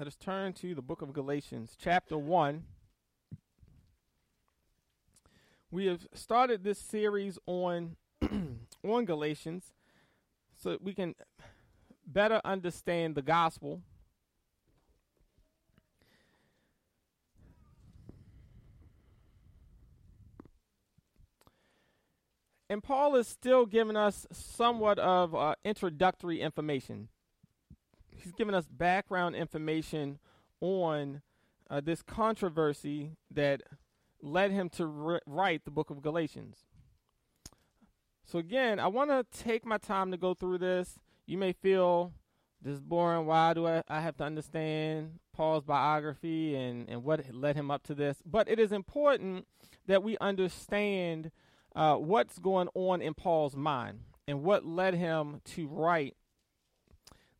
Let us turn to the book of Galatians, chapter 1. We have started this series on on Galatians so we can better understand the gospel. And Paul is still giving us somewhat of uh, introductory information he's given us background information on uh, this controversy that led him to re- write the book of Galatians. So again, I want to take my time to go through this. You may feel this is boring. Why do I, I have to understand Paul's biography and, and what led him up to this? But it is important that we understand uh, what's going on in Paul's mind and what led him to write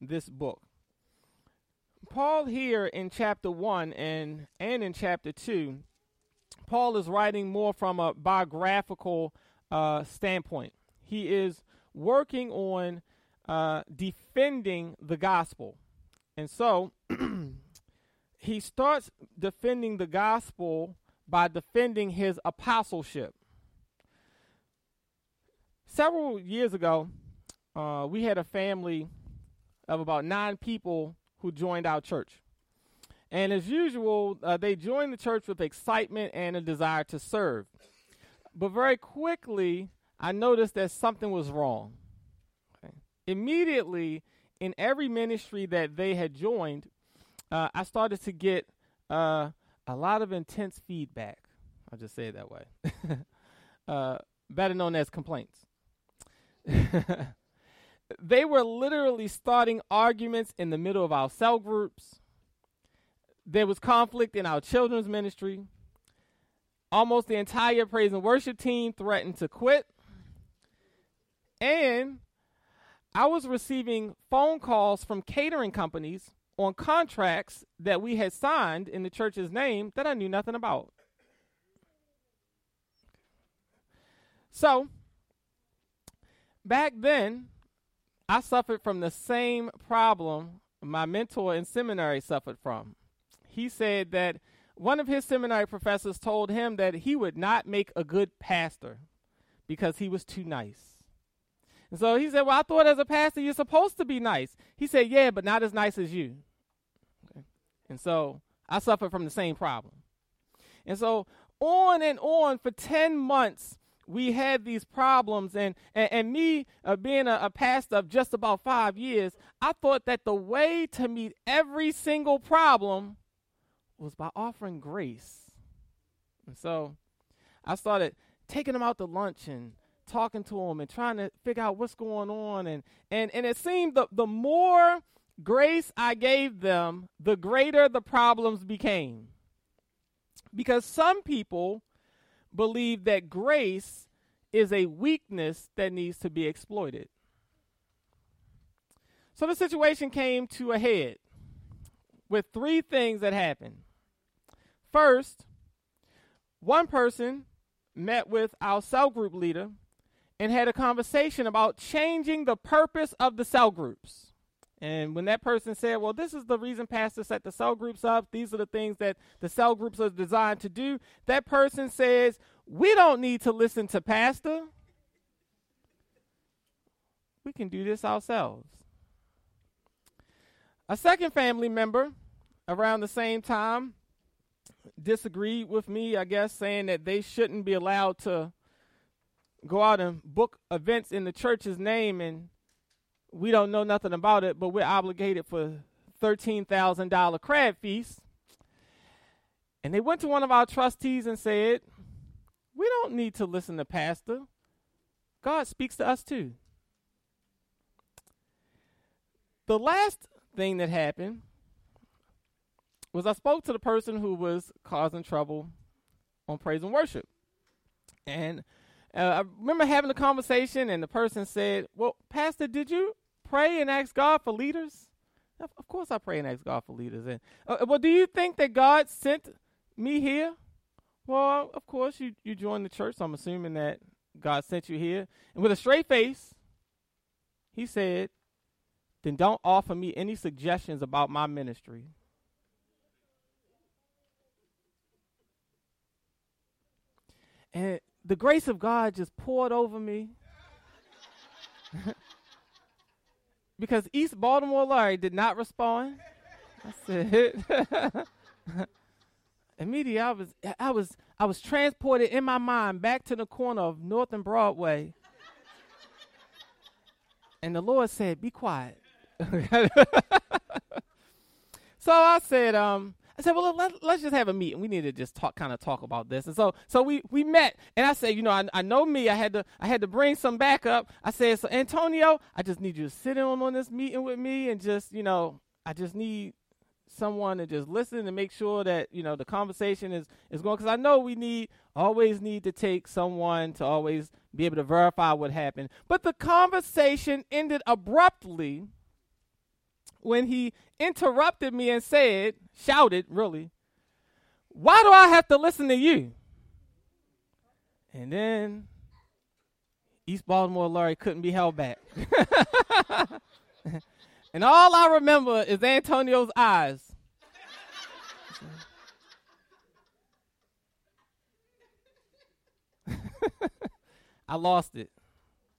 this book. Paul here in chapter 1 and, and in chapter 2, Paul is writing more from a biographical uh, standpoint. He is working on uh, defending the gospel. And so he starts defending the gospel by defending his apostleship. Several years ago, uh, we had a family of about nine people who joined our church. And as usual, uh, they joined the church with excitement and a desire to serve. But very quickly, I noticed that something was wrong. Okay. Immediately, in every ministry that they had joined, uh, I started to get uh, a lot of intense feedback. I'll just say it that way. uh, better known as complaints. they were literally starting arguments in the middle of our cell groups. There was conflict in our children's ministry. Almost the entire praise and worship team threatened to quit. And I was receiving phone calls from catering companies on contracts that we had signed in the church's name that I knew nothing about. So, back then, I suffered from the same problem my mentor in seminary suffered from. He said that one of his seminary professors told him that he would not make a good pastor because he was too nice. And so he said, Well, I thought as a pastor you're supposed to be nice. He said, Yeah, but not as nice as you. And so I suffered from the same problem. And so on and on for 10 months, we had these problems and and, and me uh, being a, a, pastor of just about five years i thought that the way to meet every single problem was by offering grace. And so i started taking them out to lunch and talking to them and trying to figure out what's going on and and and it seemed the, the more grace i gave them the greater the problems became. Because some people believe that grace is a weakness that needs to be exploited. So the situation came to a head with three things that happened. First, one person met with our cell group leader and had a conversation about changing the purpose of the cell groups. And when that person said, Well, this is the reason Pastor set the cell groups up, these are the things that the cell groups are designed to do, that person says, We don't need to listen to Pastor. We can do this ourselves. A second family member around the same time disagreed with me, I guess, saying that they shouldn't be allowed to go out and book events in the church's name and we don't know nothing about it, but we're obligated for $13,000 crab feast. And they went to one of our trustees and said, We don't need to listen to Pastor. God speaks to us too. The last thing that happened was I spoke to the person who was causing trouble on praise and worship. And uh, I remember having a conversation, and the person said, Well, Pastor, did you pray and ask God for leaders? Of course, I pray and ask God for leaders. And uh, uh, well, do you think that God sent me here? Well, of course, you you joined the church. So I'm assuming that God sent you here. And with a straight face, he said, "Then don't offer me any suggestions about my ministry." And the grace of God just poured over me. because East Baltimore Larry did not respond. I said, immediately I was I was I was transported in my mind back to the corner of North and Broadway. and the Lord said, Be quiet. so I said, um, I said, well, let, us just have a meeting. We need to just talk, kind of talk about this. And so, so we, we met, and I said, you know, I, I know me. I had to, I had to bring some backup. I said, so Antonio, I just need you to sit in on this meeting with me, and just, you know, I just need someone to just listen and make sure that you know the conversation is is going. Because I know we need always need to take someone to always be able to verify what happened. But the conversation ended abruptly when he interrupted me and said, shouted, really, Why do I have to listen to you? And then East Baltimore Larry couldn't be held back. and all I remember is Antonio's eyes. I lost it.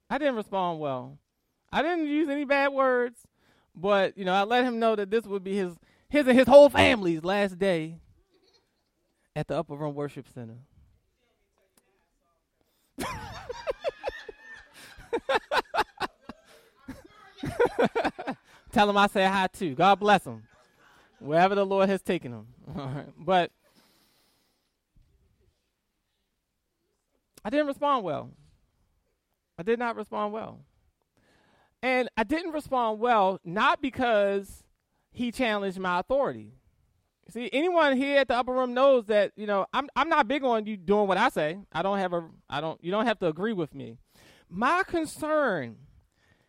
I didn't respond well. I didn't use any bad words. But you know, I let him know that this would be his his and his whole family's last day at the Upper Room Worship Center. Tell him I say hi too. God bless him. Wherever the Lord has taken him. But I didn't respond well. I did not respond well. And I didn't respond well, not because he challenged my authority. See, anyone here at the upper room knows that, you know, I'm I'm not big on you doing what I say. I don't have a I don't you don't have to agree with me. My concern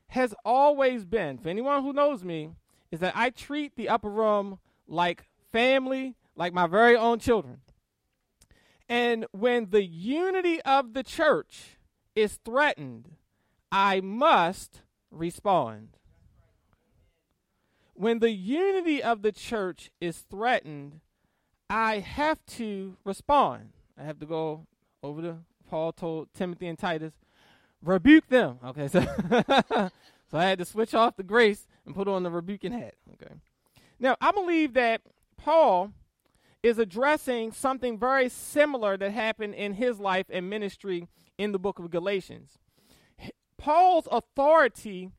has always been, for anyone who knows me, is that I treat the upper room like family, like my very own children. And when the unity of the church is threatened, I must respond. When the unity of the church is threatened, I have to respond. I have to go over to Paul told Timothy and Titus, rebuke them. Okay, so so I had to switch off the grace and put on the rebuking hat. Okay. Now I believe that Paul is addressing something very similar that happened in his life and ministry in the book of Galatians. Paul's authority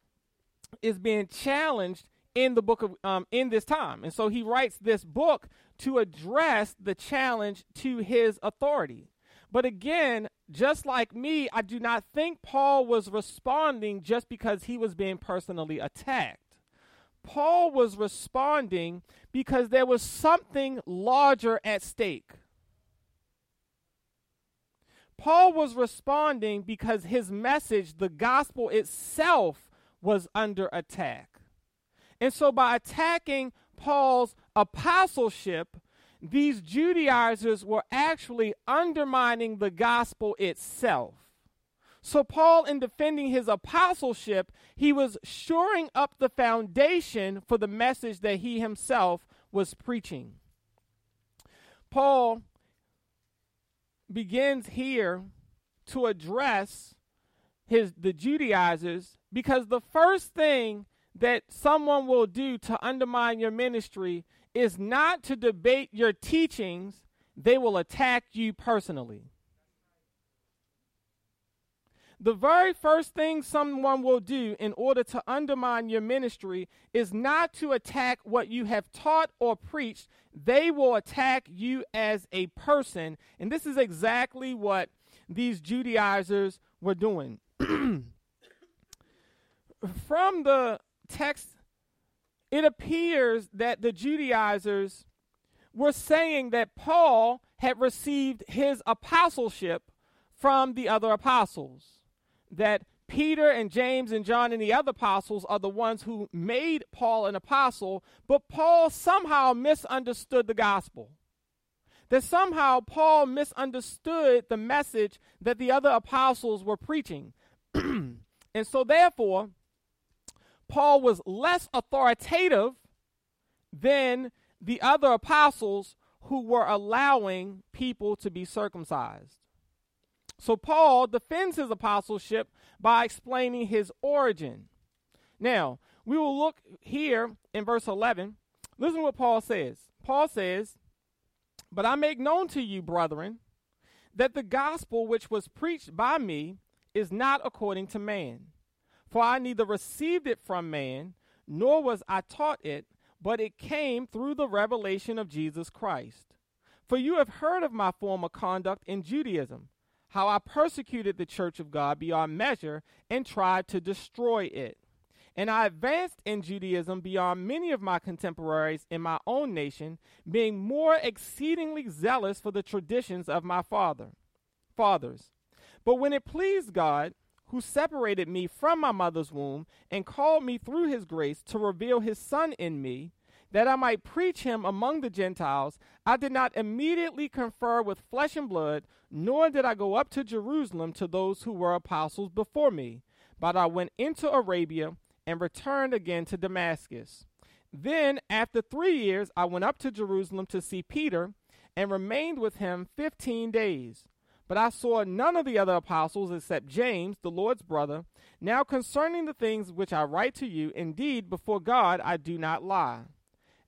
is being challenged in the book of um, in this time, and so he writes this book to address the challenge to his authority. But again, just like me, I do not think Paul was responding just because he was being personally attacked. Paul was responding because there was something larger at stake. Paul was responding because his message, the gospel itself, was under attack. And so, by attacking Paul's apostleship, these Judaizers were actually undermining the gospel itself. So, Paul, in defending his apostleship, he was shoring up the foundation for the message that he himself was preaching. Paul begins here to address his the Judaizers because the first thing that someone will do to undermine your ministry is not to debate your teachings, they will attack you personally. The very first thing someone will do in order to undermine your ministry is not to attack what you have taught or preached. They will attack you as a person. And this is exactly what these Judaizers were doing. From the text, it appears that the Judaizers were saying that Paul had received his apostleship from the other apostles that Peter and James and John and the other apostles are the ones who made Paul an apostle, but Paul somehow misunderstood the gospel. That somehow Paul misunderstood the message that the other apostles were preaching. and so, therefore, Paul was less authoritative than the other apostles who were allowing people to be circumcised. So Paul defends his apostleship by explaining his origin. Now, we will look here in verse 11. Listen to what Paul says. Paul says, But I make known to you, brethren, that the gospel which was preached by me is not according to man. For I neither received it from man, nor was I taught it, but it came through the revelation of Jesus Christ. For you have heard of my former conduct in Judaism, how I persecuted the church of God beyond measure and tried to destroy it. And I advanced in Judaism beyond many of my contemporaries in my own nation, being more exceedingly zealous for the traditions of my father, fathers. But when it pleased God, who separated me from my mother's womb and called me through his grace to reveal his Son in me, that I might preach him among the Gentiles, I did not immediately confer with flesh and blood, nor did I go up to Jerusalem to those who were apostles before me, but I went into Arabia and returned again to Damascus. Then, after three years, I went up to Jerusalem to see Peter and remained with him fifteen days. But I saw none of the other apostles except James, the Lord's brother. Now, concerning the things which I write to you, indeed, before God I do not lie.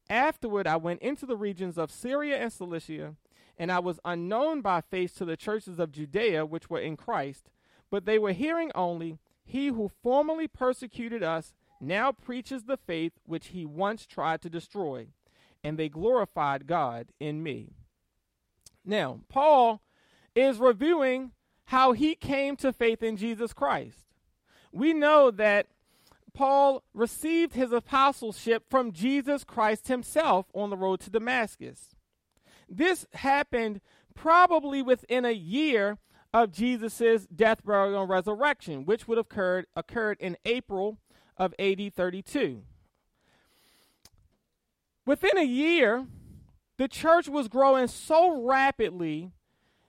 Afterward, I went into the regions of Syria and Cilicia, and I was unknown by face to the churches of Judea which were in Christ, but they were hearing only he who formerly persecuted us now preaches the faith which he once tried to destroy, and they glorified God in me. Now, Paul is reviewing how he came to faith in Jesus Christ. We know that Paul received his apostleship from Jesus Christ himself on the road to Damascus. This happened probably within a year of Jesus' death, burial, and resurrection, which would have occurred, occurred in April of AD 32. Within a year, the church was growing so rapidly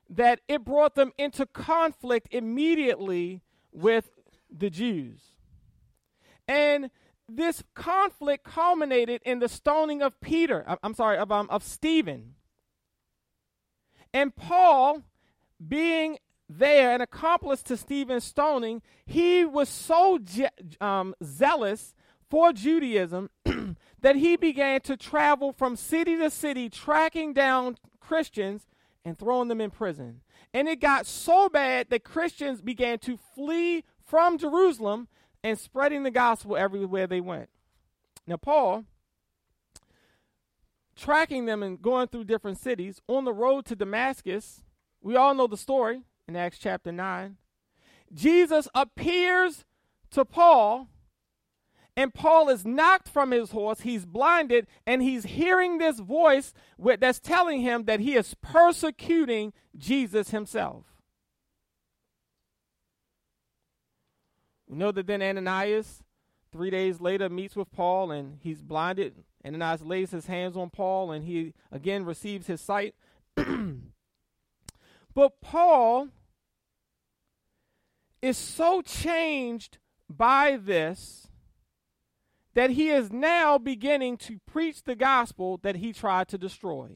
that it brought them into conflict immediately with the Jews. And this conflict culminated in the stoning of Peter, I'm sorry, of, um, of Stephen. And Paul, being there, an accomplice to Stephen's stoning, he was so je- um, zealous for Judaism that he began to travel from city to city, tracking down Christians and throwing them in prison. And it got so bad that Christians began to flee from Jerusalem and spreading the gospel everywhere they went. Now, Paul, tracking them and going through different cities on the road to Damascus, we all know the story in Acts chapter 9. Jesus appears to Paul, and Paul is knocked from his horse. He's blinded, and he's hearing this voice that's telling him that he is persecuting Jesus himself. We know that then Ananias, three days later, meets with Paul, and he's blinded. Ananias lays his hands on Paul, and he again receives his sight. but Paul is so changed by this that he is now beginning to preach the gospel that he tried to destroy.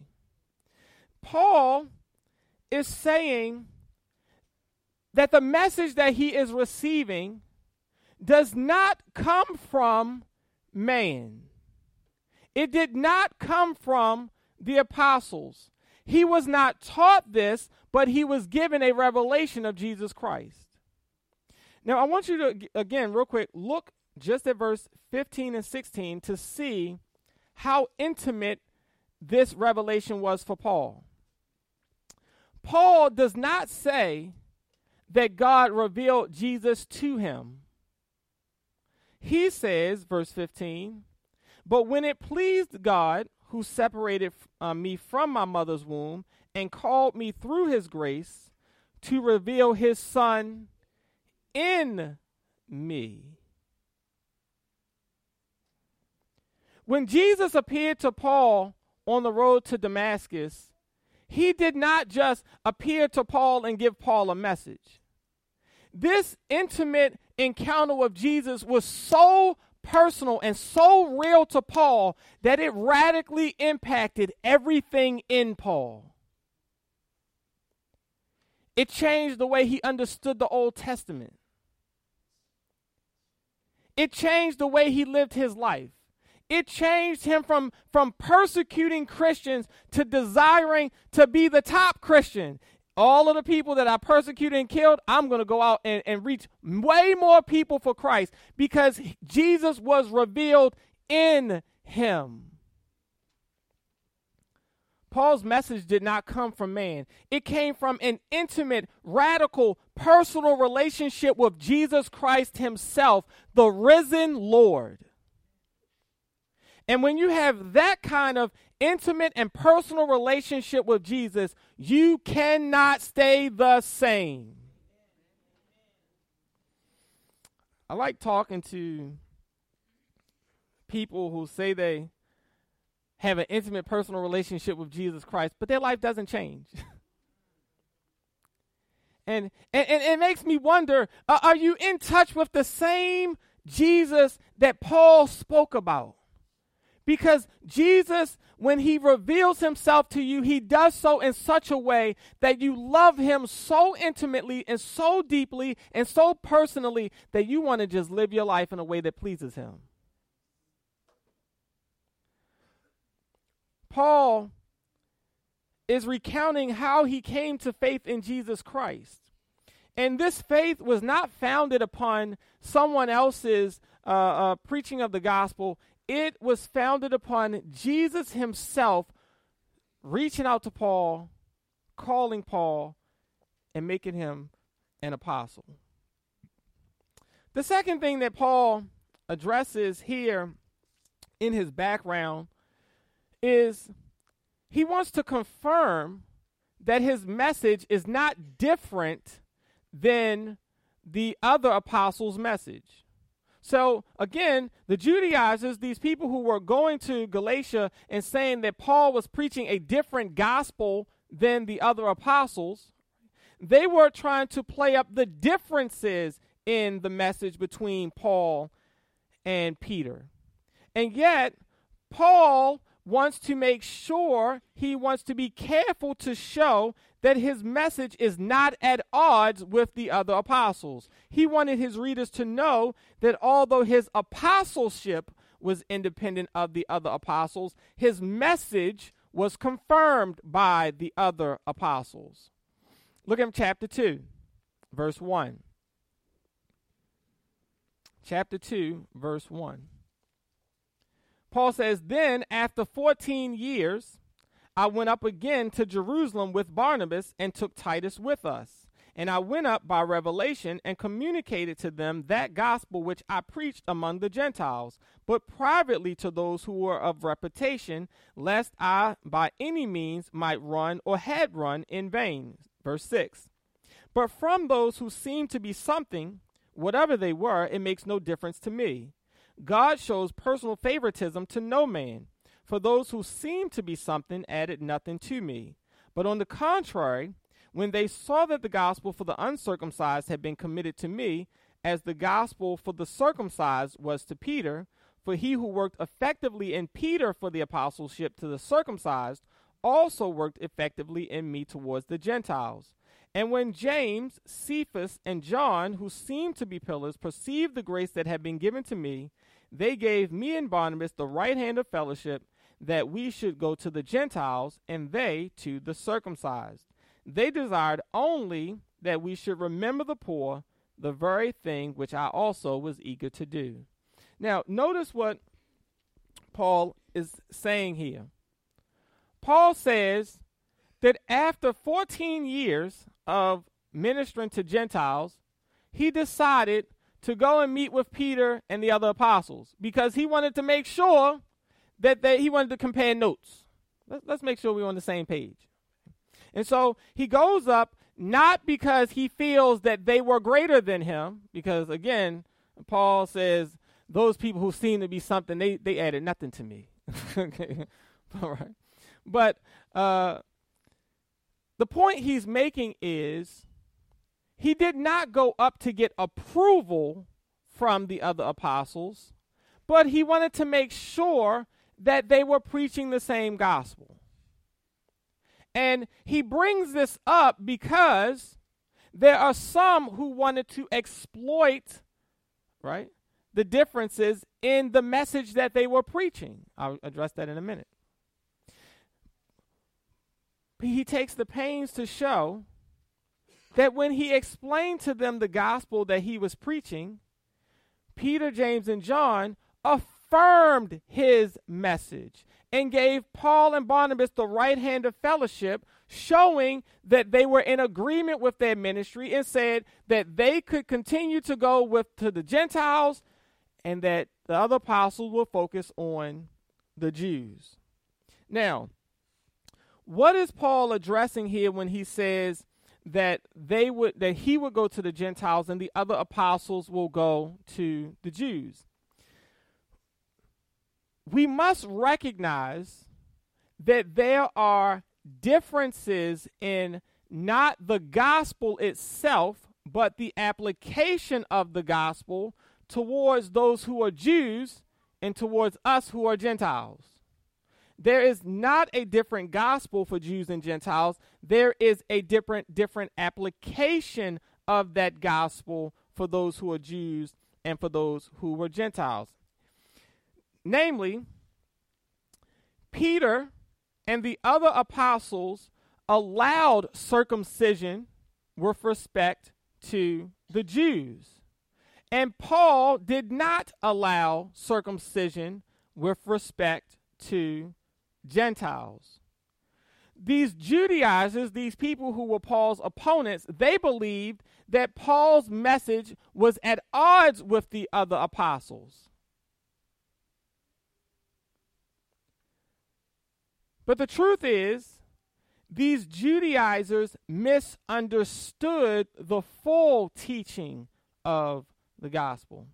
Paul is saying that the message that he is receiving does not come from man. It did not come from the apostles. He was not taught this, but he was given a revelation of Jesus Christ. Now, I want you to, again, real quick, look just at verse 15 and 16 to see how intimate this revelation was for Paul. Paul does not say that God revealed Jesus to him. He says, verse 15, but when it pleased God, who separated uh, me from my mother's womb and called me through his grace to reveal his son in me. When Jesus appeared to Paul on the road to Damascus, he did not just appear to Paul and give Paul a message. This intimate encounter with Jesus was so personal and so real to Paul that it radically impacted everything in Paul. it changed the way he understood the Old Testament. It changed the way he lived his life. It changed him from, from persecuting Christians to desiring to be the top Christian. All of the people that I persecuted and killed, I'm going to go out and, and reach way more people for Christ because Jesus was revealed in him. Paul's message did not come from man. It came from an intimate, radical, personal relationship with Jesus Christ himself, the risen Lord. And when you have that kind of intimate and personal relationship with Jesus, you cannot stay the same. I like talking to people who say they have an intimate personal relationship with Jesus Christ, but their life doesn't change. and, and, and it makes me wonder uh, are you in touch with the same Jesus that Paul spoke about? Because Jesus, when he reveals himself to you, he does so in such a way that you love him so intimately and so deeply and so personally that you want to just live your life in a way that pleases him. Paul is recounting how he came to faith in Jesus Christ. And this faith was not founded upon someone else's uh, uh, preaching of the gospel, it was founded upon Jesus himself reaching out to Paul, calling Paul, and making him an apostle. The second thing that Paul addresses here in his background is he wants to confirm that his message is not different than the other apostles' message. So again, the Judaizers, these people who were going to Galatia and saying that Paul was preaching a different gospel than the other apostles, they were trying to play up the differences in the message between Paul and Peter. And yet, Paul wants to make sure, he wants to be careful to show that his message is not at odds with the other apostles. He wanted his readers to know that although his apostleship was independent of the other apostles, his message was confirmed by the other apostles. Look at chapter 2, verse 1. Chapter 2, verse 1. Paul says, Then after 14 years, I went up again to Jerusalem with Barnabas and took Titus with us. And I went up by revelation and communicated to them that gospel which I preached among the Gentiles, but privately to those who were of reputation, lest I by any means might run or had run in vain. Verse 6. But from those who seemed to be something, whatever they were, it makes no difference to me. God shows personal favoritism to no man. For those who seemed to be something added nothing to me. But on the contrary, when they saw that the gospel for the uncircumcised had been committed to me, as the gospel for the circumcised was to Peter, for he who worked effectively in Peter for the apostleship to the circumcised also worked effectively in me towards the Gentiles. And when James, Cephas, and John, who seemed to be pillars, perceived the grace that had been given to me, they gave me and Barnabas the right hand of fellowship that we should go to the Gentiles and they to the circumcised. They desired only that we should remember the poor, the very thing which I also was eager to do. Now, notice what Paul is saying here. Paul says that after 14 years of ministering to Gentiles, he decided to go and meet with Peter and the other apostles because he wanted to make sure that they, he wanted to compare notes. Let's, let's make sure we're on the same page. And so he goes up not because he feels that they were greater than him, because again, Paul says, those people who seem to be something, they, they added nothing to me. okay. All right. But uh, the point he's making is he did not go up to get approval from the other apostles, but he wanted to make sure that they were preaching the same gospel. And he brings this up because there are some who wanted to exploit, right, the differences in the message that they were preaching. I'll address that in a minute. He takes the pains to show that when he explained to them the gospel that he was preaching, Peter, James, and John affirmed his message and gave Paul and Barnabas the right hand of fellowship, showing that they were in agreement with their ministry and said that they could continue to go with to the Gentiles and that the other apostles will focus on the Jews. Now, what is Paul addressing here when he says that they would that he would go to the Gentiles and the other apostles will go to the Jews. We must recognize that there are differences in not the gospel itself, but the application of the gospel towards those who are Jews and towards us who are Gentiles. There is not a different gospel for Jews and Gentiles. There is a different different application of that gospel for those who are Jews and for those who were Gentiles. Namely, Peter and the other apostles allowed circumcision with respect to the Jews. And Paul did not allow circumcision with respect to Gentiles. These Judaizers, these people who were Paul's opponents, they believed that Paul's message was at odds with the other apostles. But the truth is, these Judaizers misunderstood the full teaching of the gospel.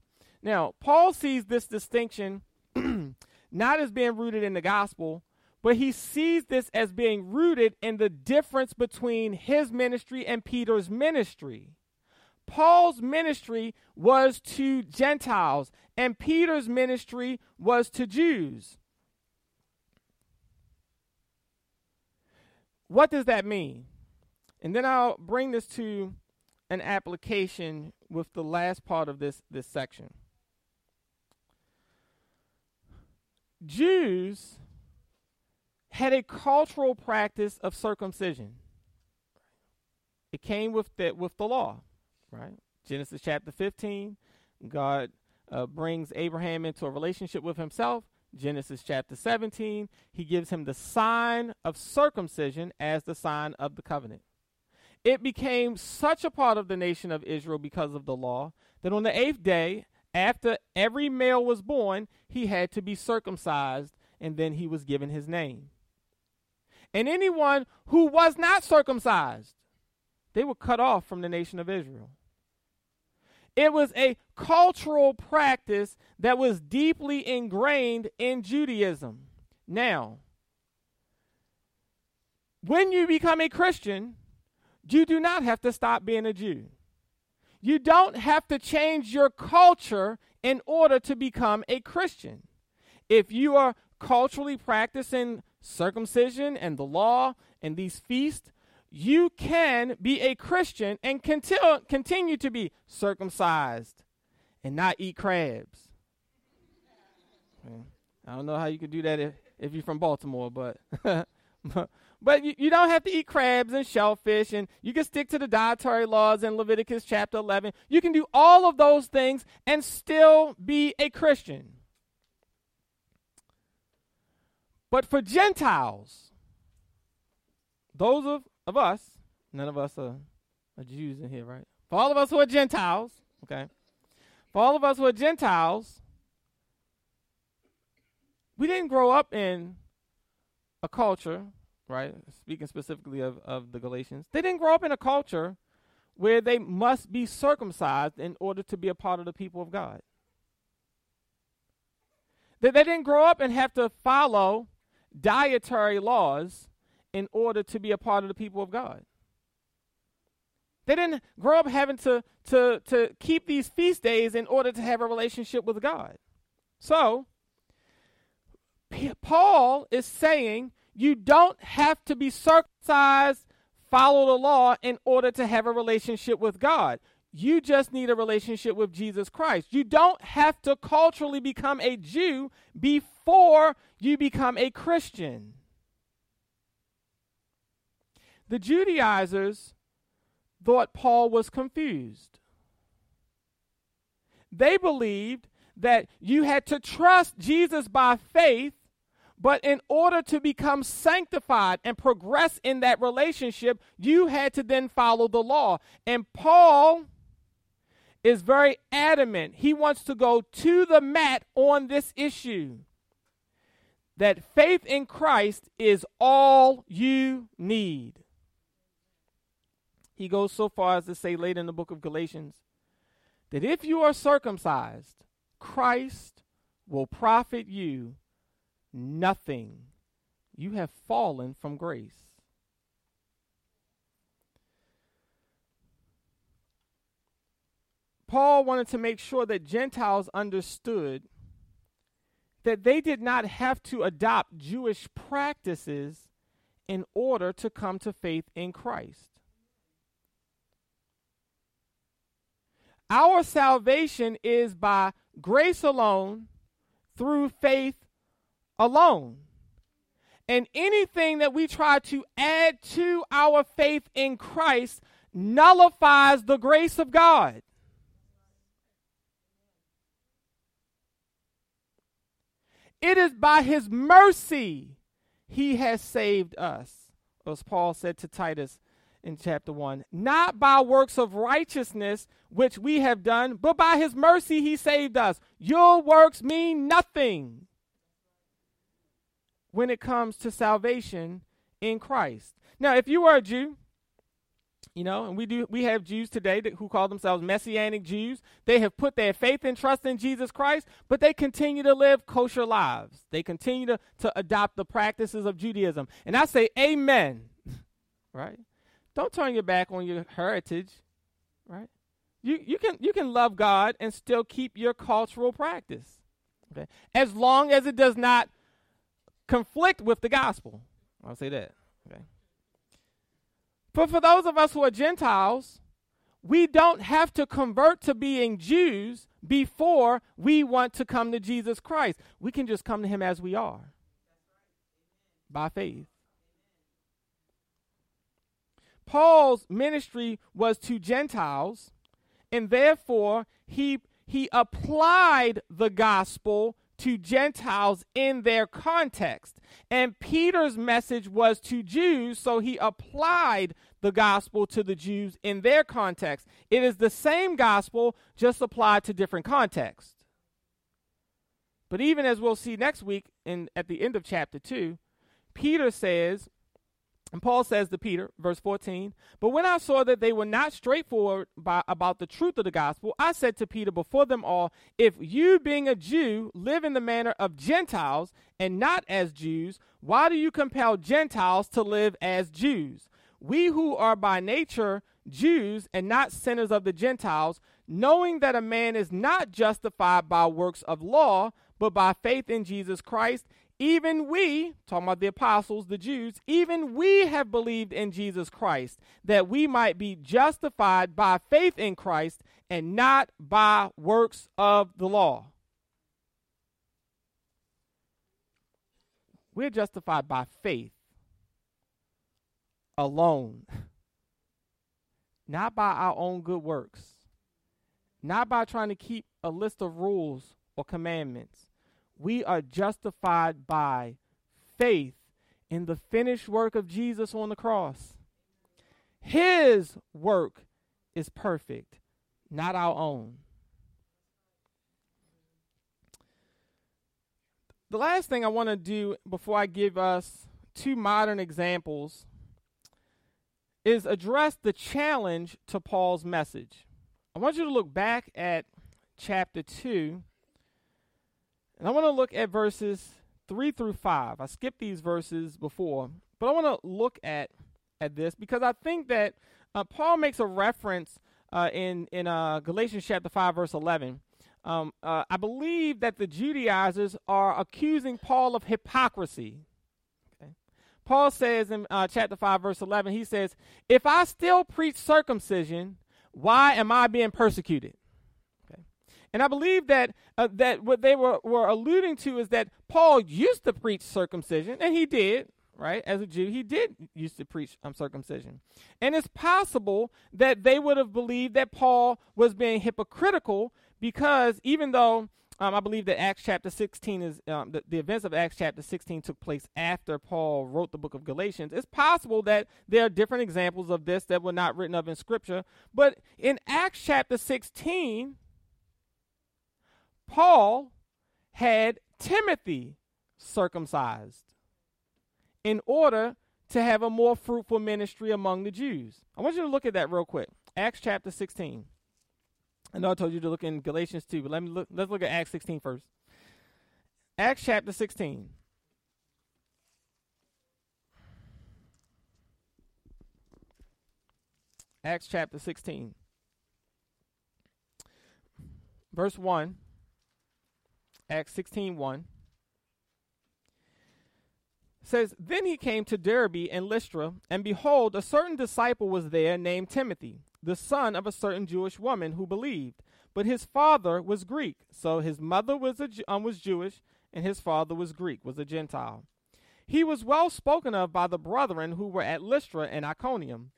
Now, Paul sees this distinction not as being rooted in the gospel, but he sees this as being rooted in the difference between his ministry and Peter's ministry. Paul's ministry was to Gentiles, and Peter's ministry was to Jews. What does that mean? And then I'll bring this to an application with the last part of this, this section. Jews had a cultural practice of circumcision. It came with the, with the law, right? Genesis chapter 15, God uh, brings Abraham into a relationship with himself. Genesis chapter 17, he gives him the sign of circumcision as the sign of the covenant. It became such a part of the nation of Israel because of the law that on the eighth day, after every male was born, he had to be circumcised and then he was given his name and anyone who was not circumcised, they were cut off from the nation of Israel. It was a cultural practice that was deeply ingrained in Judaism. Now, when you become a Christian, you do not have to stop being a Jew. You don't have to change your culture in order to become a Christian. If you are culturally practicing circumcision and the law and these feasts, you can be a Christian and continue, to be circumcised and not eat crabs. I don't know how you could do that if, if you're from Baltimore, but but you, you don't have to eat crabs and shellfish, and you can stick to the dietary laws in Leviticus chapter 11. You can do all of those things and still be a Christian. But for Gentiles, those of, of us, none of us are, are Jews in here, right? For all of us who are Gentiles, okay? For all of us who are Gentiles, we didn't grow up in a culture, right? Speaking specifically of, of the Galatians, they didn't grow up in a culture where they must be circumcised in order to be a part of the people of God. They, they didn't grow up and have to follow dietary laws in order to be a part of the people of God. They didn't grow up having to, to, to keep these feast days in order to have a relationship with God. So, Paul is saying you don't have to be circumcised follow the law in order to have a relationship with God. You just need a relationship with Jesus Christ. You don't have to culturally become a Jew before you become a Christian. The Judaizers thought Paul was confused. They believed that you had to trust Jesus by faith, but in order to become sanctified and progress in that relationship, you had to then follow the law. And Paul is very adamant. He wants to go to the mat on this issue that faith in Christ is all you need. He goes so far as to say later in the book of Galatians that if you are circumcised, Christ will profit you nothing. You have fallen from grace. Paul wanted to make sure that Gentiles understood that they did not have to adopt Jewish practices in order to come to faith in Christ. Our salvation is by grace alone, through faith alone. And anything that we try to add to our faith in Christ nullifies the grace of God. It is by his mercy he has saved us, as Paul said to Titus in chapter 1. Not by works of righteousness which we have done, but by his mercy he saved us. Your works mean nothing when it comes to salvation in Christ. Now, if you are a Jew, you know, and we do we have Jews today that, who call themselves messianic Jews. They have put their faith and trust in Jesus Christ, but they continue to live kosher lives. They continue to, to adopt the practices of Judaism. And I say amen. right? Don't turn your back on your heritage, right? You you can you can love God and still keep your cultural practice. Okay? As long as it does not conflict with the gospel. I'll say that. Okay. But for those of us who are Gentiles, we don't have to convert to being Jews before we want to come to Jesus Christ. We can just come to him as we are by faith. Paul's ministry was to Gentiles, and therefore he, he applied the gospel to Gentiles in their context. And Peter's message was to Jews, so he applied the gospel to the Jews in their context. It is the same gospel, just applied to different contexts. But even as we'll see next week in at the end of chapter 2, Peter says, and Paul says to Peter, verse 14, But when I saw that they were not straightforward by, about the truth of the gospel, I said to Peter before them all, If you, being a Jew, live in the manner of Gentiles and not as Jews, why do you compel Gentiles to live as Jews? We who are by nature Jews and not sinners of the Gentiles, knowing that a man is not justified by works of law, but by faith in Jesus Christ, even we, talking about the apostles, the Jews, even we have believed in Jesus Christ, that we might be justified by faith in Christ and not by works of the law. We're justified by faith alone, not by our own good works, not by trying to keep a list of rules or commandments. We are justified by faith in the finished work of Jesus on the cross. His work is perfect, not our own. The last thing I want to do before I give us two modern examples is address the challenge to Paul's message. I want you to look back at chapter 2, and I want to look at verses 3 through 5. I skipped these verses before, but I want to look at, at this because I think that uh, Paul makes a reference uh, in, in uh, Galatians chapter 5, verse 11. Um, uh, I believe that the Judaizers are accusing Paul of hypocrisy. Paul says in uh, chapter 5, verse 11, he says, If I still preach circumcision, why am I being persecuted? And I believe that uh, that what they were, were alluding to is that Paul used to preach circumcision, and he did, right? As a Jew, he did used to preach um, circumcision. And it's possible that they would have believed that Paul was being hypocritical because even though um, I believe that Acts chapter 16 is um, the, the events of Acts chapter 16 took place after Paul wrote the book of Galatians. It's possible that there are different examples of this that were not written of in Scripture. But in Acts chapter 16, Paul had Timothy circumcised in order to have a more fruitful ministry among the Jews. I want you to look at that real quick. Acts chapter 16. I know I told you to look in Galatians 2, but let me look let's look at Acts 16 first. Acts chapter 16. Acts chapter 16. Verse 1. Acts 16 1 says, Then he came to Derbe and Lystra, and behold, a certain disciple was there named Timothy, the son of a certain Jewish woman who believed. But his father was Greek, so his mother was, a, um, was Jewish, and his father was Greek, was a Gentile. He was well spoken of by the brethren who were at Lystra and Iconium.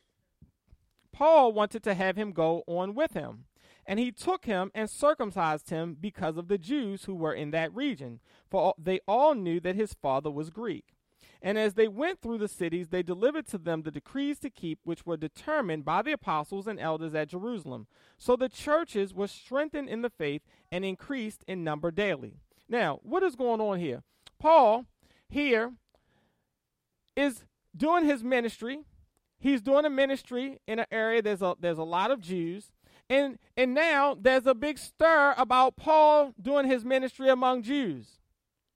Paul wanted to have him go on with him. And he took him and circumcised him because of the Jews who were in that region, for they all knew that his father was Greek. And as they went through the cities, they delivered to them the decrees to keep, which were determined by the apostles and elders at Jerusalem. So the churches were strengthened in the faith and increased in number daily. Now, what is going on here? Paul here is doing his ministry. He's doing a ministry in an area there's a there's a lot of Jews. And and now there's a big stir about Paul doing his ministry among Jews.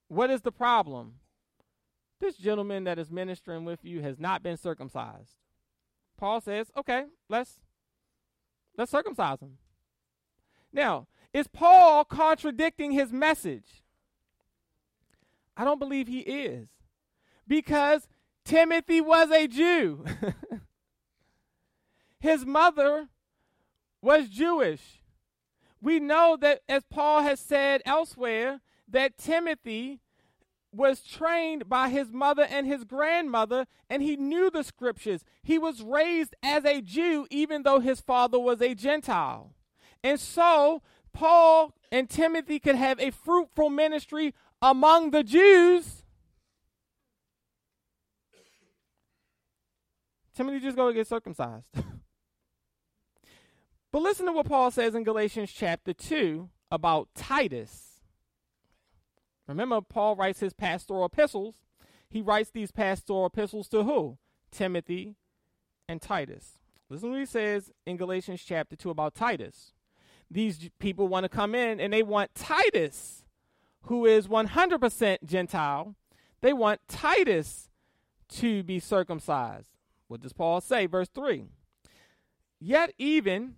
What is the problem? This gentleman that is ministering with you has not been circumcised. Paul says, okay, let's let's circumcise him. Now, is Paul contradicting his message? I don't believe he is. Because Timothy was a Jew. his mother was Jewish. We know that, as Paul has said elsewhere, that Timothy was trained by his mother and his grandmother, and he knew the scriptures. He was raised as a Jew, even though his father was a Gentile. And so, Paul and Timothy could have a fruitful ministry among the Jews. Timothy just go get circumcised. but listen to what Paul says in Galatians chapter 2 about Titus. Remember, Paul writes his pastoral epistles. He writes these pastoral epistles to who? Timothy and Titus. Listen to what he says in Galatians chapter 2 about Titus. These people want to come in and they want Titus, who is 100% Gentile, they want Titus to be circumcised. What does Paul say? Verse 3 Yet even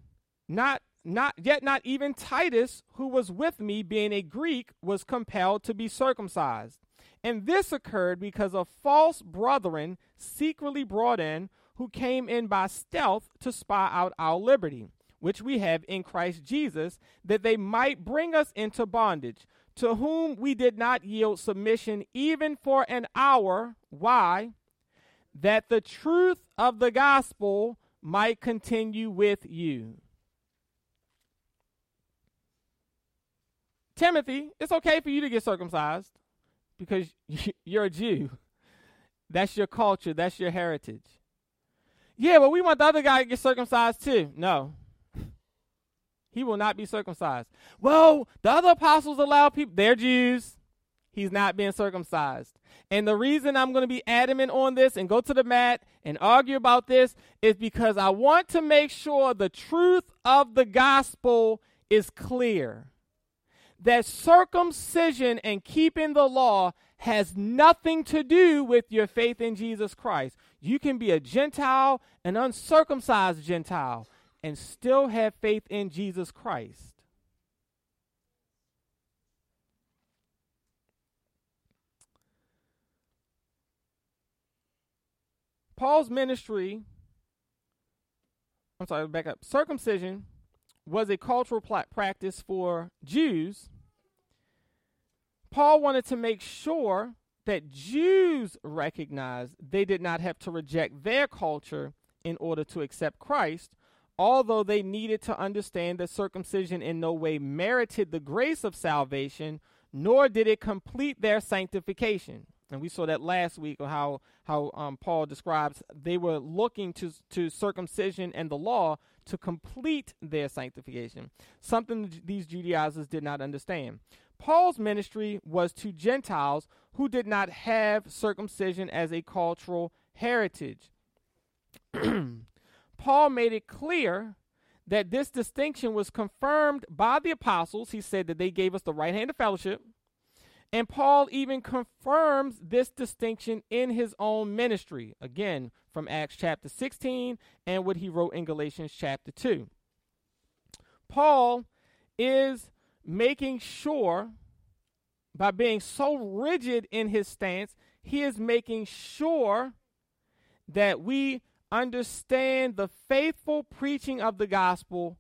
not not yet not even Titus, who was with me, being a Greek, was compelled to be circumcised. And this occurred because of false brethren secretly brought in, who came in by stealth to spy out our liberty, which we have in Christ Jesus, that they might bring us into bondage, to whom we did not yield submission even for an hour. Why? That the truth of the gospel might continue with you. Timothy, it's okay for you to get circumcised because you're a Jew. That's your culture, that's your heritage. Yeah, but we want the other guy to get circumcised too. No. He will not be circumcised. Well, the other apostles allow people, they're Jews. He's not being circumcised. And the reason I'm going to be adamant on this and go to the mat and argue about this is because I want to make sure the truth of the gospel is clear that circumcision and keeping the law has nothing to do with your faith in Jesus Christ. You can be a Gentile, an uncircumcised Gentile, and still have faith in Jesus Christ. Paul's ministry, I'm sorry, back up. Circumcision was a cultural practice for Jews. Paul wanted to make sure that Jews recognized they did not have to reject their culture in order to accept Christ, although they needed to understand that circumcision in no way merited the grace of salvation, nor did it complete their sanctification. And we saw that last week, or how how um, Paul describes they were looking to to circumcision and the law to complete their sanctification, something these Judaizers did not understand. Paul's ministry was to Gentiles who did not have circumcision as a cultural heritage. Paul made it clear that this distinction was confirmed by the apostles. He said that they gave us the right hand of fellowship. And Paul even confirms this distinction in his own ministry, again, from Acts chapter 16 and what he wrote in Galatians chapter 2. Paul is making sure, by being so rigid in his stance, he is making sure that we understand the faithful preaching of the gospel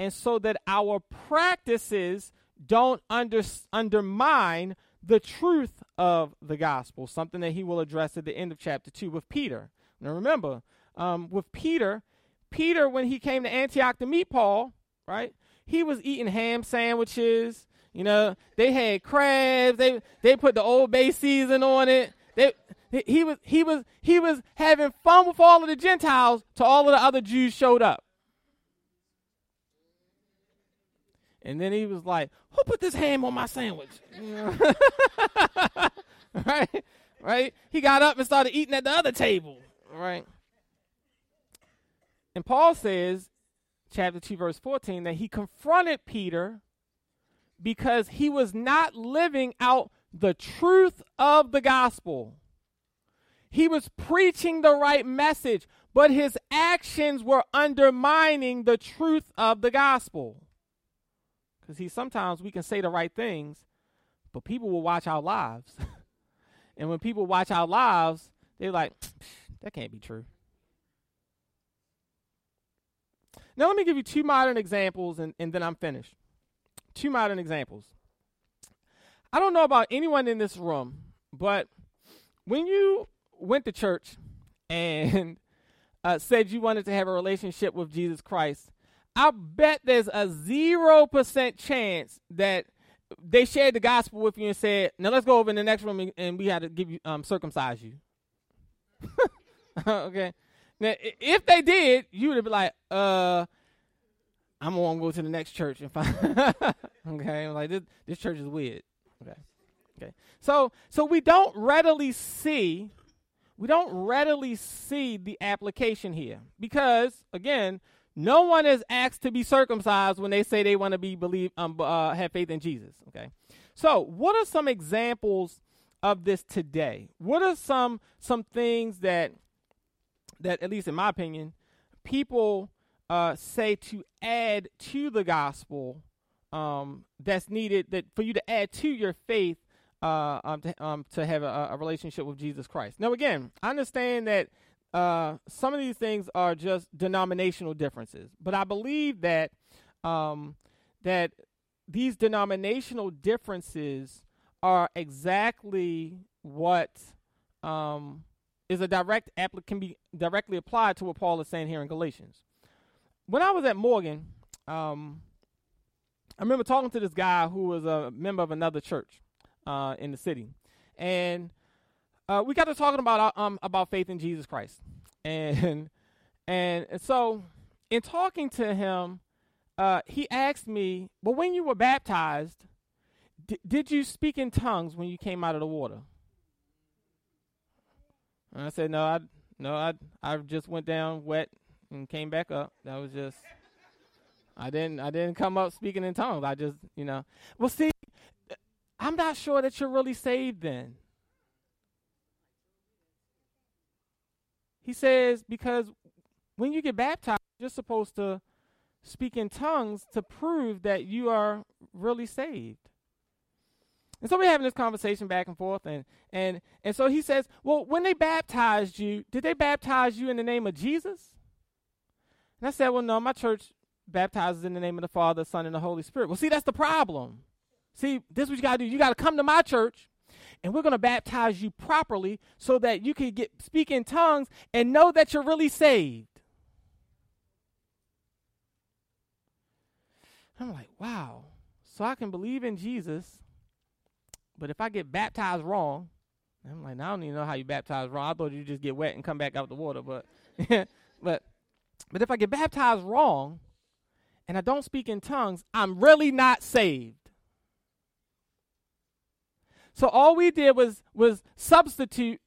and so that our practices don't under, undermine the truth of the gospel, something that he will address at the end of chapter 2 with Peter. Now remember, um, with Peter, Peter, when he came to Antioch to meet Paul, right, he was eating ham sandwiches. You know, they had crabs. They they put the Old Bay season on it. They he was he was he was having fun with all of the Gentiles till all of the other Jews showed up. And then he was like, "Who put this ham on my sandwich?" right, right. He got up and started eating at the other table. Right. And Paul says, chapter two, verse fourteen, that he confronted Peter because he was not living out the truth of the gospel. He was preaching the right message, but his actions were undermining the truth of the gospel. Because see, sometimes we can say the right things, but people will watch our lives. and when people watch our lives, they're like, that can't be true. Now, let me give you two modern examples and, and then I'm finished. Two modern examples. I don't know about anyone in this room, but when you went to church and uh, said you wanted to have a relationship with Jesus Christ, I bet there's a 0% chance that they shared the gospel with you and said, now let's go over in the next room and we had to give you, um, circumcise you. okay. Now, if they did, you would have been like, uh, I'm gonna go to the next church and find. okay, like this, this church is weird. Okay, okay. So, so we don't readily see, we don't readily see the application here because, again, no one is asked to be circumcised when they say they want to be believe um, uh, have faith in Jesus. Okay, so what are some examples of this today? What are some some things that that at least in my opinion, people uh, say to add to the gospel um, that's needed that for you to add to your faith uh, um, to, um, to have a, a relationship with Jesus Christ. Now, again, I understand that uh, some of these things are just denominational differences, but I believe that um, that these denominational differences are exactly what um, is a direct can be directly applied to what Paul is saying here in Galatians. When I was at Morgan, um, I remember talking to this guy who was a member of another church uh, in the city, and uh, we got to talking about uh, um about faith in Jesus Christ, and and, so in talking to him, uh, he asked me, "Well, when you were baptized, d- did you speak in tongues when you came out of the water?" And I said, "No, I no, I I just went down wet and came back up. That was just." I didn't I didn't come up speaking in tongues. I just, you know. Well, see, I'm not sure that you're really saved then. He says, because when you get baptized, you're supposed to speak in tongues to prove that you are really saved. And so we're having this conversation back and forth, and and and so he says, "Well, when they baptized you, did they baptize you in the name of Jesus?" And I said, "Well, no, my church baptizes in the name of the Father, Son, and the Holy Spirit." Well, see, that's the problem. See, this is what you got to do. You got to come to my church, and we're going to baptize you properly so that you can get speak in tongues and know that you're really saved. I'm like, wow. So I can believe in Jesus, but if I get baptized wrong, I'm like, I don't even know how you baptize wrong. I thought you just get wet and come back out the water, but but but if I get baptized wrong and I don't speak in tongues, I'm really not saved. So all we did was was substitute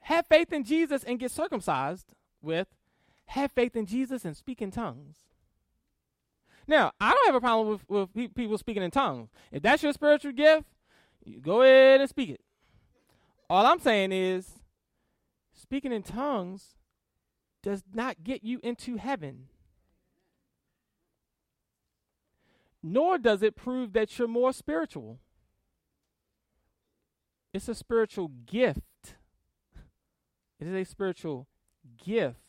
have faith in Jesus and get circumcised with have faith in Jesus and speak in tongues. Now, I don't have a problem with, with people speaking in tongues. If that's your spiritual gift, you go ahead and speak it. All I'm saying is, speaking in tongues does not get you into heaven. Nor does it prove that you're more spiritual. It's a spiritual gift. It is a spiritual gift.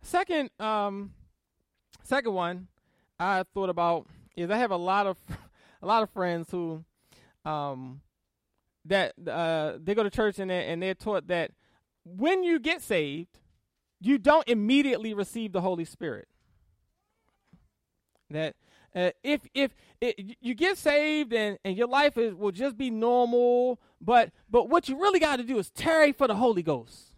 Second, um, second one I thought about is I have a lot of a lot of friends who um, that uh, they go to church and they're, and they're taught that when you get saved, you don't immediately receive the Holy Spirit. That uh, if if it, you get saved and, and your life is, will just be normal, but but what you really got to do is tarry for the Holy Ghost,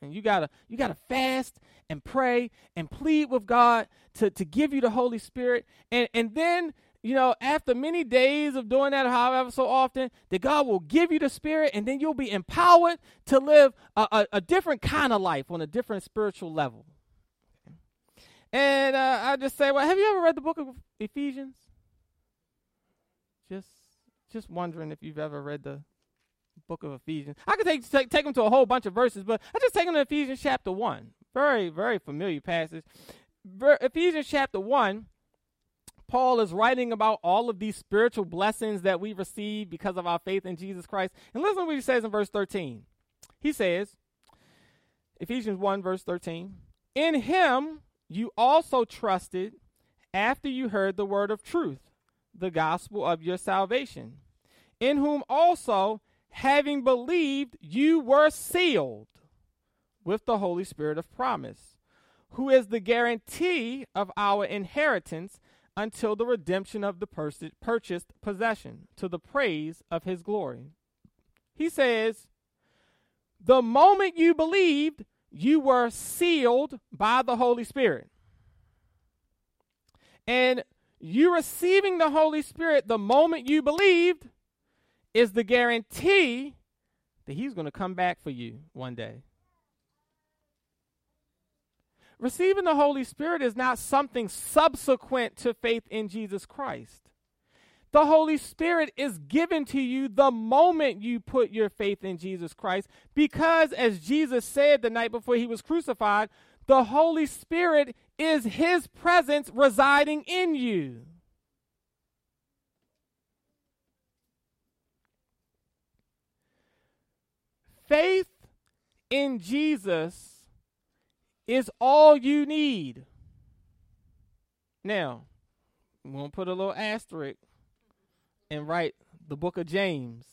and you gotta you gotta fast and pray and plead with God to to give you the Holy Spirit, and and then you know after many days of doing that, however so often, that God will give you the Spirit, and then you'll be empowered to live a, a, a different kind of life on a different spiritual level. And uh, I just say, well, have you ever read the book of Ephesians? Just, just wondering if you've ever read the book of Ephesians. I could take take, take them to a whole bunch of verses, but I just take them to Ephesians chapter one. Very, very familiar passage. Ver, Ephesians chapter one. Paul is writing about all of these spiritual blessings that we receive because of our faith in Jesus Christ. And listen to what he says in verse 13. He says, Ephesians 1, verse 13, In him you also trusted after you heard the word of truth, the gospel of your salvation, in whom also, having believed, you were sealed with the Holy Spirit of promise, who is the guarantee of our inheritance until the redemption of the purchased possession, to the praise of his glory. He says, The moment you believed, you were sealed by the Holy Spirit. And you receiving the Holy Spirit the moment you believed is the guarantee that He's going to come back for you one day. Receiving the Holy Spirit is not something subsequent to faith in Jesus Christ. The Holy Spirit is given to you the moment you put your faith in Jesus Christ because, as Jesus said the night before he was crucified, the Holy Spirit is his presence residing in you. Faith in Jesus is all you need. Now, I'm going to put a little asterisk and write the book of James.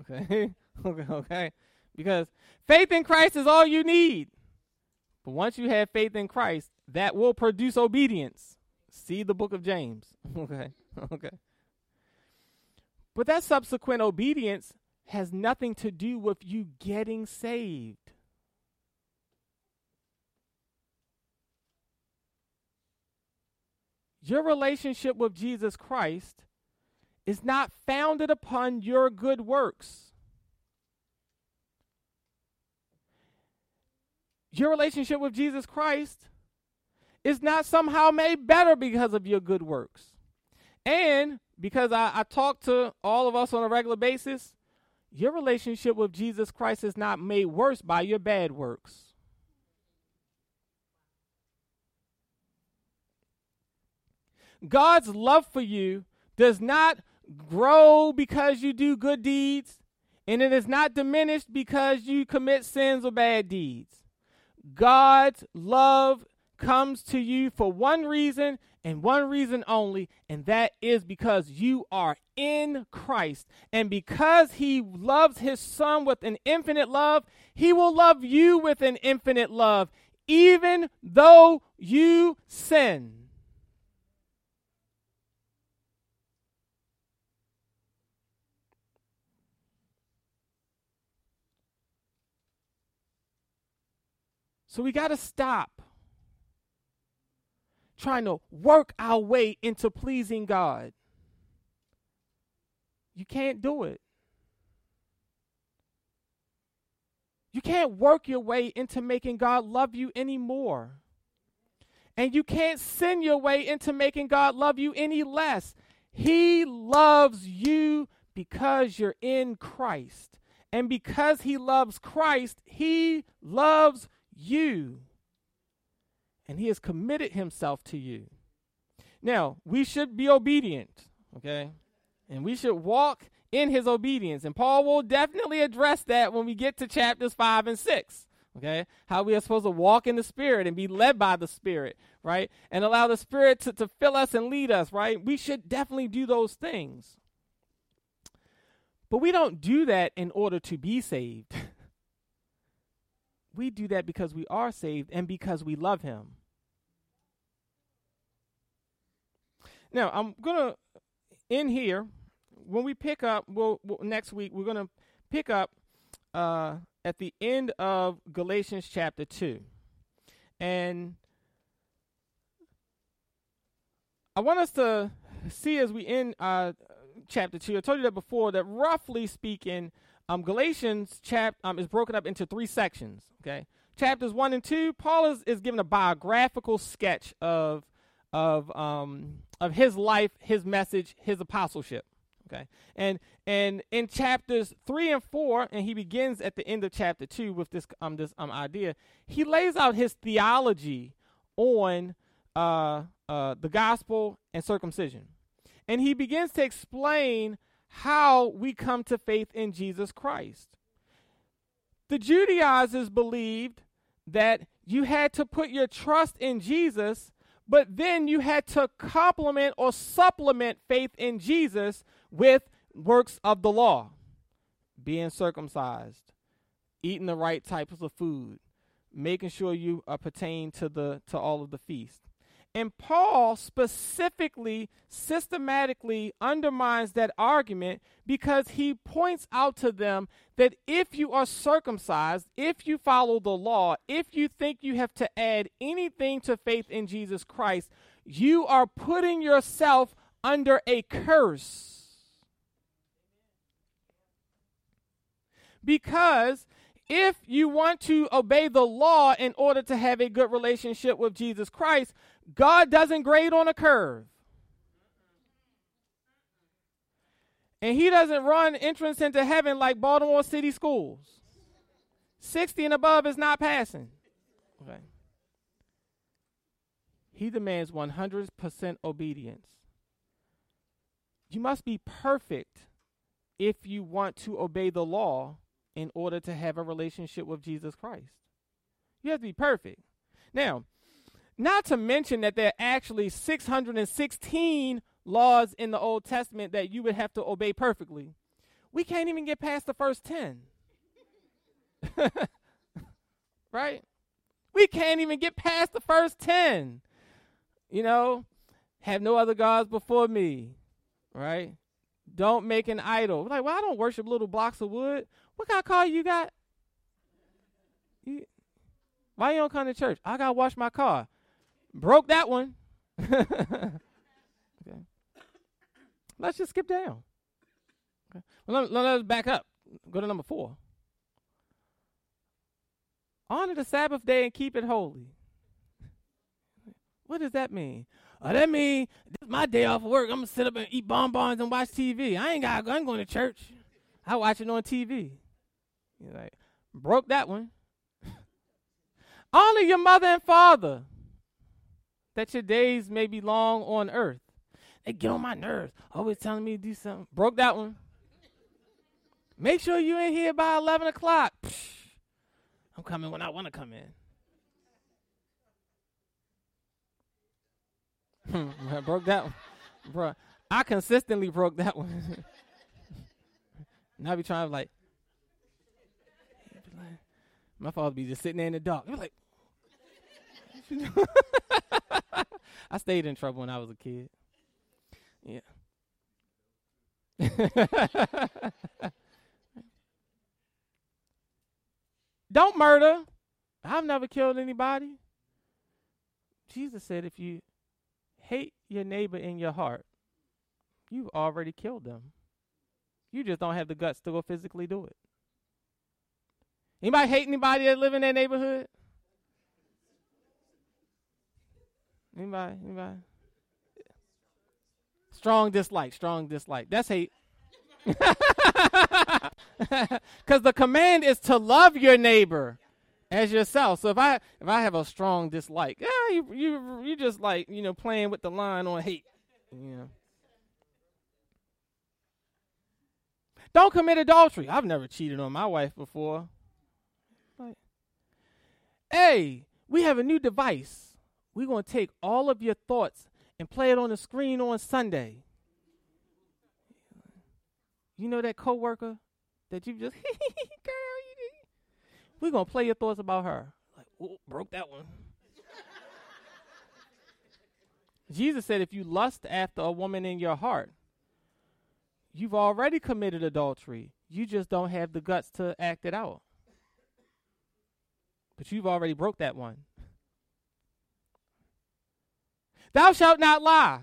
Okay? okay, okay. Because faith in Christ is all you need. But once you have faith in Christ, that will produce obedience. See the book of James. okay. Okay. But that subsequent obedience has nothing to do with you getting saved. Your relationship with Jesus Christ is not founded upon your good works. Your relationship with Jesus Christ is not somehow made better because of your good works. And because I, I talk to all of us on a regular basis, your relationship with Jesus Christ is not made worse by your bad works. God's love for you does not grow because you do good deeds, and it is not diminished because you commit sins or bad deeds. God's love comes to you for one reason and one reason only, and that is because you are in Christ. And because He loves His Son with an infinite love, He will love you with an infinite love, even though you sin. So we got to stop trying to work our way into pleasing God. You can't do it. You can't work your way into making God love you anymore. And you can't sin your way into making God love you any less. He loves you because you're in Christ. And because he loves Christ, he loves you and he has committed himself to you. Now, we should be obedient, okay? And we should walk in his obedience. And Paul will definitely address that when we get to chapters 5 and 6, okay? How we are supposed to walk in the Spirit and be led by the Spirit, right? And allow the Spirit to, to fill us and lead us, right? We should definitely do those things. But we don't do that in order to be saved. we do that because we are saved and because we love him. Now, I'm going to end here. When we pick up, we'll, next week, we're going to pick up uh, at the end of Galatians chapter 2. And I want us to see as we end uh, chapter 2, I told you that before, that roughly speaking, um, Galatians chap um, is broken up into three sections. Okay, chapters one and two, Paul is, is given a biographical sketch of of um, of his life, his message, his apostleship. Okay, and and in chapters three and four, and he begins at the end of chapter two with this um this um idea. He lays out his theology on uh uh the gospel and circumcision, and he begins to explain how we come to faith in Jesus Christ. The Judaizers believed that you had to put your trust in Jesus, but then you had to complement or supplement faith in Jesus with works of the law being circumcised, eating the right types of food, making sure you uh, pertain to the to all of the feasts. And Paul specifically, systematically undermines that argument because he points out to them that if you are circumcised, if you follow the law, if you think you have to add anything to faith in Jesus Christ, you are putting yourself under a curse. Because if you want to obey the law in order to have a good relationship with Jesus Christ, God doesn't grade on a curve. And he doesn't run entrance into heaven like Baltimore City schools. 60 and above is not passing. Okay. He demands 100% obedience. You must be perfect if you want to obey the law in order to have a relationship with Jesus Christ. You have to be perfect. Now, not to mention that there are actually 616 laws in the Old Testament that you would have to obey perfectly. We can't even get past the first 10. right? We can't even get past the first 10. You know, have no other gods before me. Right? Don't make an idol. Like, well, I don't worship little blocks of wood. What kind of car you got? You, why you don't come to church? I gotta wash my car. Broke that one. okay. Let's just skip down. Okay. Well, let, let us back up. Go to number four. Honor the Sabbath day and keep it holy. What does that mean? Oh, that mean this is my day off of work. I'm gonna sit up and eat bonbons and watch TV. I ain't got. I ain't going to church. I watch it on TV. You're like, broke that one. Honor your mother and father that your days may be long on earth. They get on my nerves. Always telling me to do something. Broke that one. Make sure you in here by 11 o'clock. Psh, I'm coming when I want to come in. I hmm, broke that one. Bro, I consistently broke that one. and I be trying to like, my father be just sitting there in the dark. He was like, I stayed in trouble when I was a kid. Yeah. Don't murder. I've never killed anybody. Jesus said if you hate your neighbor in your heart, you've already killed them. You just don't have the guts to go physically do it. Anybody hate anybody that live in that neighborhood? Anybody? Anybody? Strong dislike, strong dislike. That's hate. Because the command is to love your neighbor as yourself. So if I if I have a strong dislike, yeah, you you you just like you know playing with the line on hate, you know. Don't commit adultery. I've never cheated on my wife before. Like, hey, we have a new device. We're gonna take all of your thoughts and play it on the screen on Sunday. You know that coworker that you just girl, you. We're gonna play your thoughts about her. Like, oh, broke that one. Jesus said, if you lust after a woman in your heart, you've already committed adultery. You just don't have the guts to act it out. But you've already broke that one. Thou shalt not lie.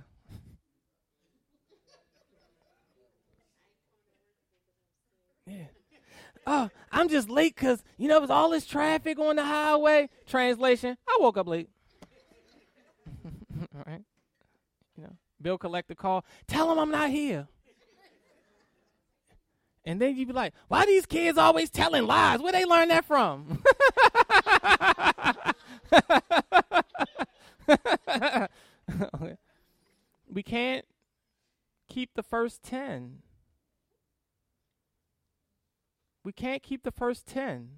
Yeah. Oh, I'm just late because, you know, it was all this traffic on the highway. Translation, I woke up late. all right. You know, bill collector call. Tell him I'm not here. And then you'd be like, why these kids always telling lies? Where they learn that from? we can't keep the first 10. We can't keep the first 10.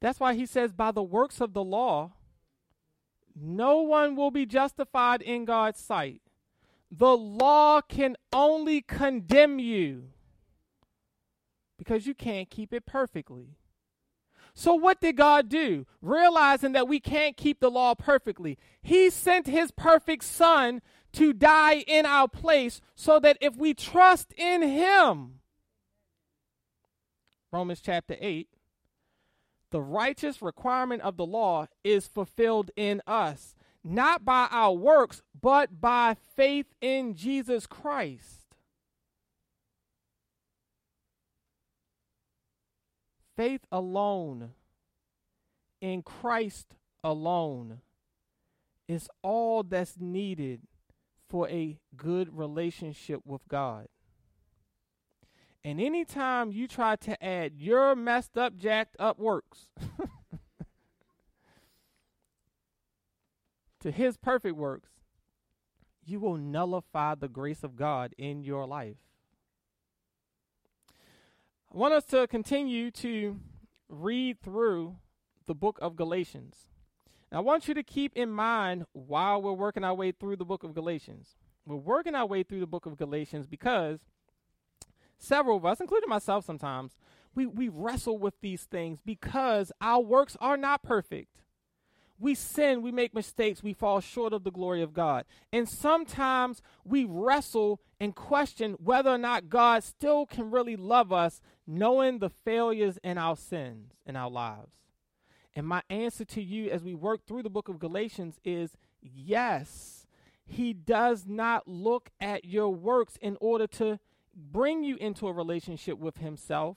That's why he says, by the works of the law, no one will be justified in God's sight. The law can only condemn you because you can't keep it perfectly. So, what did God do? Realizing that we can't keep the law perfectly, He sent His perfect Son to die in our place so that if we trust in Him, Romans chapter 8, the righteous requirement of the law is fulfilled in us, not by our works, but by faith in Jesus Christ. Faith alone in Christ alone is all that's needed for a good relationship with God. And anytime you try to add your messed up, jacked up works to his perfect works, you will nullify the grace of God in your life. I want us to continue to read through the book of Galatians. I want you to keep in mind while we're working our way through the book of Galatians. We're working our way through the book of Galatians because several of us, including myself sometimes, we, we wrestle with these things because our works are not perfect. We sin, we make mistakes, we fall short of the glory of God. And sometimes we wrestle and question whether or not God still can really love us, knowing the failures in our sins in our lives. And my answer to you as we work through the book of Galatians is yes, He does not look at your works in order to bring you into a relationship with himself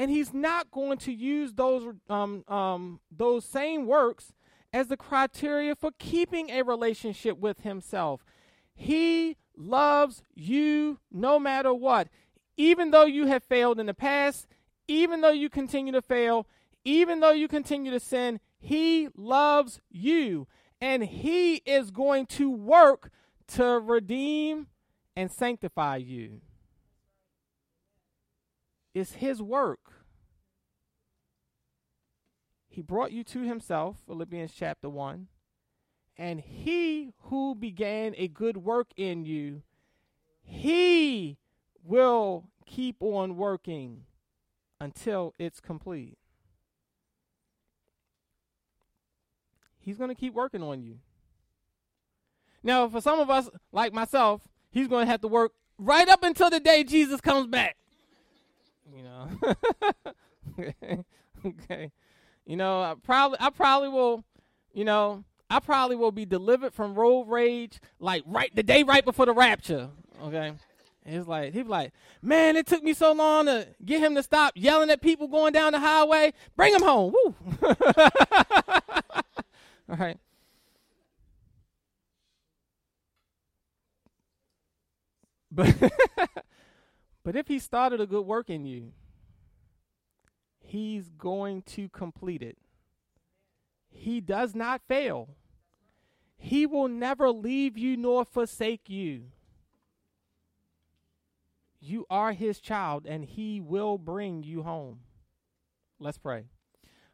and he's not going to use those um, um, those same works as the criteria for keeping a relationship with himself he loves you no matter what even though you have failed in the past even though you continue to fail even though you continue to sin he loves you and he is going to work to redeem and sanctify you. It's his work. He brought you to himself, Philippians chapter 1. And he who began a good work in you, he will keep on working until it's complete. He's going to keep working on you. Now, for some of us, like myself, he's going to have to work right up until the day Jesus comes back. You know. okay. okay. You know, I probably I probably will, you know, I probably will be delivered from road rage like right the day right before the rapture. Okay. It's like he's like, man, it took me so long to get him to stop yelling at people going down the highway. Bring him home. Woo. All right. But but if he started a good work in you, he's going to complete it. He does not fail. He will never leave you nor forsake you. You are his child, and he will bring you home. Let's pray.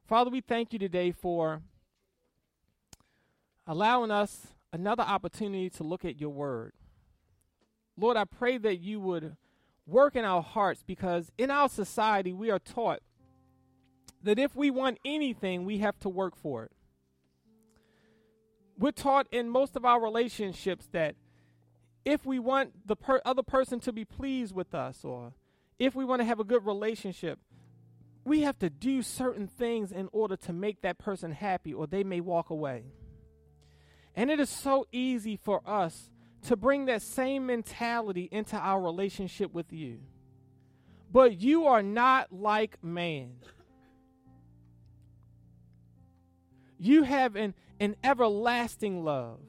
Father, we thank you today for allowing us another opportunity to look at your word. Lord, I pray that you would work in our hearts because in our society we are taught that if we want anything, we have to work for it. We're taught in most of our relationships that if we want the per- other person to be pleased with us or if we want to have a good relationship, we have to do certain things in order to make that person happy or they may walk away. And it is so easy for us to bring that same mentality into our relationship with you. But you are not like man. You have an, an everlasting love.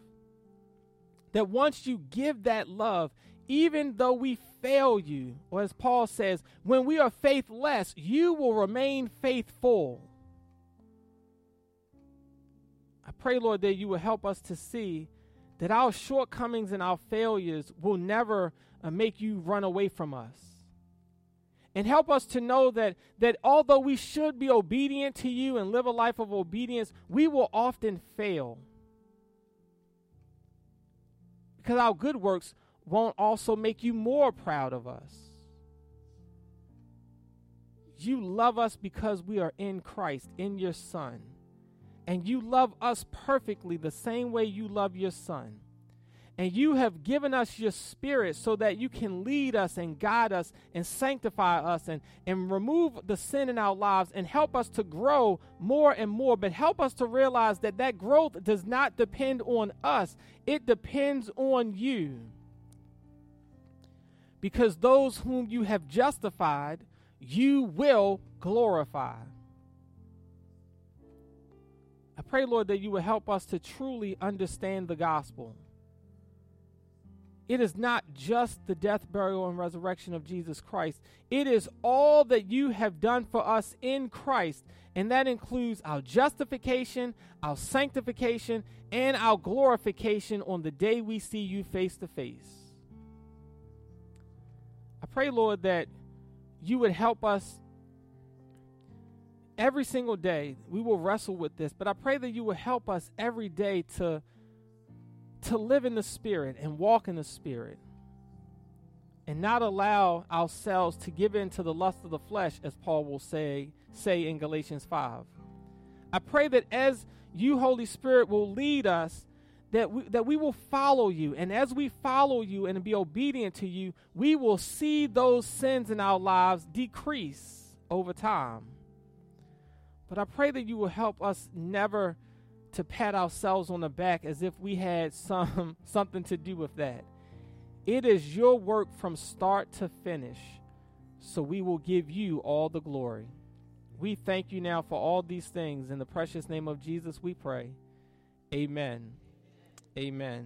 That once you give that love, even though we fail you, or as Paul says, when we are faithless, you will remain faithful. I pray, Lord, that you will help us to see that our shortcomings and our failures will never uh, make you run away from us. And help us to know that, that although we should be obedient to you and live a life of obedience, we will often fail. Because our good works won't also make you more proud of us. You love us because we are in Christ, in your Son and you love us perfectly the same way you love your son. And you have given us your spirit so that you can lead us and guide us and sanctify us and, and remove the sin in our lives and help us to grow more and more. But help us to realize that that growth does not depend on us, it depends on you. Because those whom you have justified, you will glorify. I pray, Lord, that you will help us to truly understand the gospel. It is not just the death, burial, and resurrection of Jesus Christ. It is all that you have done for us in Christ. And that includes our justification, our sanctification, and our glorification on the day we see you face to face. I pray, Lord, that you would help us every single day we will wrestle with this but i pray that you will help us every day to to live in the spirit and walk in the spirit and not allow ourselves to give in to the lust of the flesh as paul will say say in galatians 5 i pray that as you holy spirit will lead us that we, that we will follow you. And as we follow you and be obedient to you we will see those sins in our lives decrease over time. But I pray that you will help us never to pat ourselves on the back as if we had some something to do with that. It is your work from start to finish. So we will give you all the glory. We thank you now for all these things. In the precious name of Jesus, we pray. Amen. Amen.